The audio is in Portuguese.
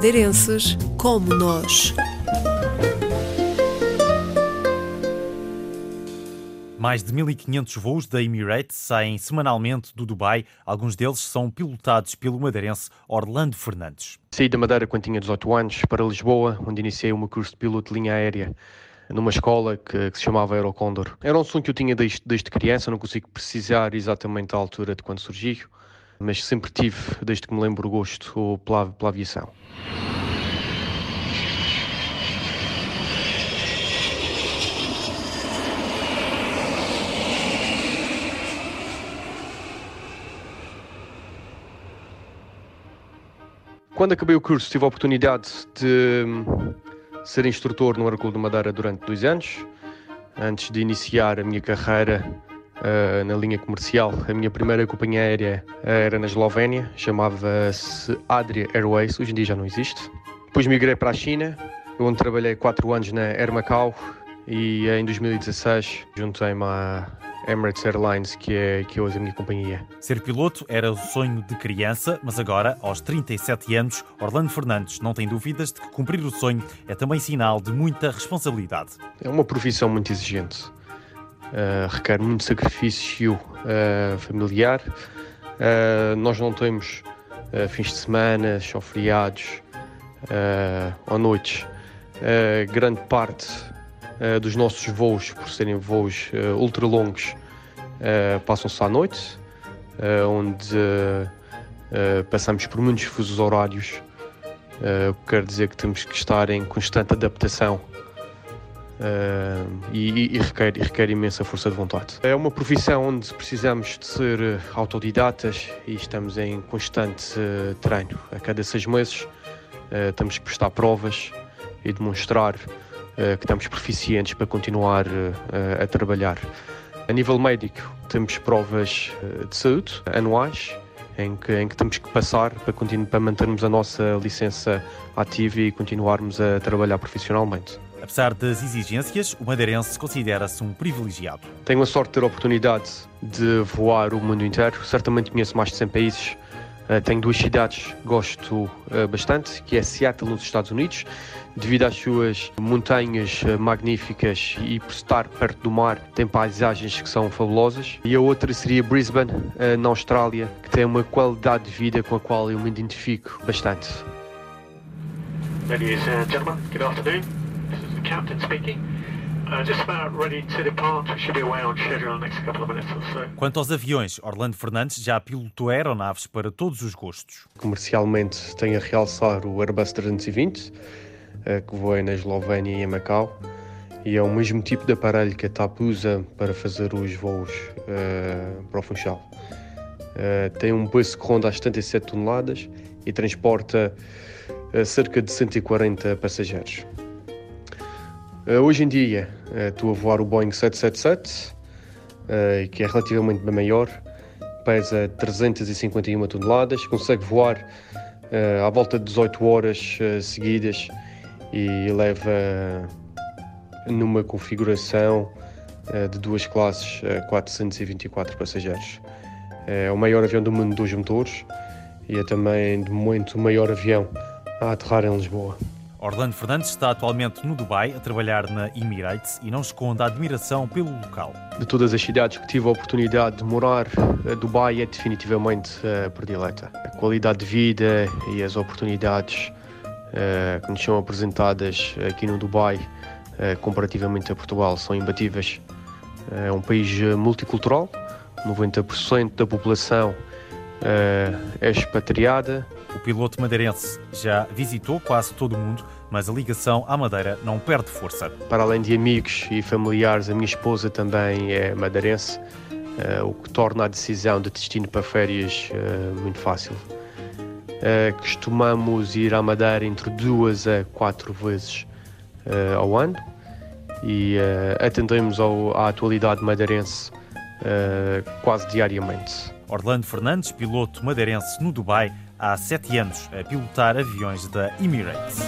madeirenses como nós. Mais de 1.500 voos da Emirates saem semanalmente do Dubai. Alguns deles são pilotados pelo madeirense Orlando Fernandes. Saí da Madeira quando tinha 18 anos para Lisboa, onde iniciei o meu curso de piloto de linha aérea numa escola que, que se chamava Aerocondor. Era um sonho que eu tinha desde, desde criança, não consigo precisar exatamente a altura de quando surgiu, mas sempre tive, desde que me lembro, gosto pela, pela aviação. Quando acabei o curso, tive a oportunidade de hum, ser instrutor no Aeroclube de Madeira durante dois anos, antes de iniciar a minha carreira uh, na linha comercial. A minha primeira companhia aérea era na Eslovénia, chamava-se Adria Airways, hoje em dia já não existe. Depois migrei para a China, onde trabalhei quatro anos na Air Macau e em 2016 juntei-me à Emirates Airlines, que é, que é hoje a minha companhia. Ser piloto era o sonho de criança, mas agora, aos 37 anos, Orlando Fernandes não tem dúvidas de que cumprir o sonho é também sinal de muita responsabilidade. É uma profissão muito exigente, uh, requer muito sacrifício uh, familiar. Uh, nós não temos fins de semana, ou feriados, ou noites. grande parte uh, dos nossos voos, por serem voos uh, ultra longos, uh, passam-se à noite, onde passamos por muitos fusos horários, que quer dizer que temos que estar em constante adaptação e, e, requer, requer imensa força de vontade. É uma profissão onde precisamos de ser autodidatas e estamos em constante treino. A cada seis meses temos que prestar provas e demonstrar que estamos proficientes para continuar a trabalhar. A nível médico, temos provas de saúde anuais em que, em que temos que passar para, para mantermos a nossa licença ativa e continuarmos a trabalhar profissionalmente. Apesar das exigências, o madeirense considera-se um privilegiado. Tenho a sorte de ter a oportunidade de voar o mundo inteiro. Certamente conheço mais de 100 países tenho duas cidades que gosto uh, bastante, que é Seattle, nos Estados Unidos, devido às suas montanhas uh, magníficas e por estar perto do mar, tem paisagens que são fabulosas. E a outra seria Brisbane, na Austrália, que tem uma qualidade de vida com a qual eu me identifico bastante. Ladies and gentlemen, good afternoon. This is the captain speaking. Quanto aos aviões, Orlando Fernandes já pilotou aeronaves para todos os gostos. Comercialmente tenho a realçar o Airbus 320, eh, que voa na Eslovénia e em Macau, e é o mesmo tipo de aparelho que a TAP usa para fazer os voos uh, para o Funchal. Uh, tem um peso que ronda às 77 toneladas e transporta uh, cerca de 140 passageiros. Eh, hoje em dia uh, estou a voar o Boeing 777, uh, eh, que é relativamente bem maior, pesa 351 toneladas, consegue voar à volta de 18 horas seguidas e leva numa configuração de duas classes 424 passageiros. É o maior avião do mundo de dois motores e é também, de momento, o maior avião a aterrar em Lisboa. Orlando Fernandes está atualmente no Dubai a trabalhar na Emirates e não esconde a admiração pelo local. De todas as cidades que tive a oportunidade de morar, eh, Dubai é definitivamente a predileta. A qualidade de vida e as oportunidades uh, que nos são apresentadas aqui no Dubai, comparativamente a Portugal, são imbatíveis. É um país multicultural, 90% da população é expatriada, o piloto madeirense já visitou quase todo o mundo, mas a ligação à Madeira não perde força. Para além de amigos e familiares, a minha esposa também é madeirense, uh, o que torna a decisão de destino para férias uh, muito fácil. Uh, costumamos ir à Madeira entre duas a quatro vezes ao ano e atendemos à atualidade madeirense quase diariamente. Orlando Fernandes, piloto madeirense no Dubai, há sete anos a pilotar aviões da Emirates.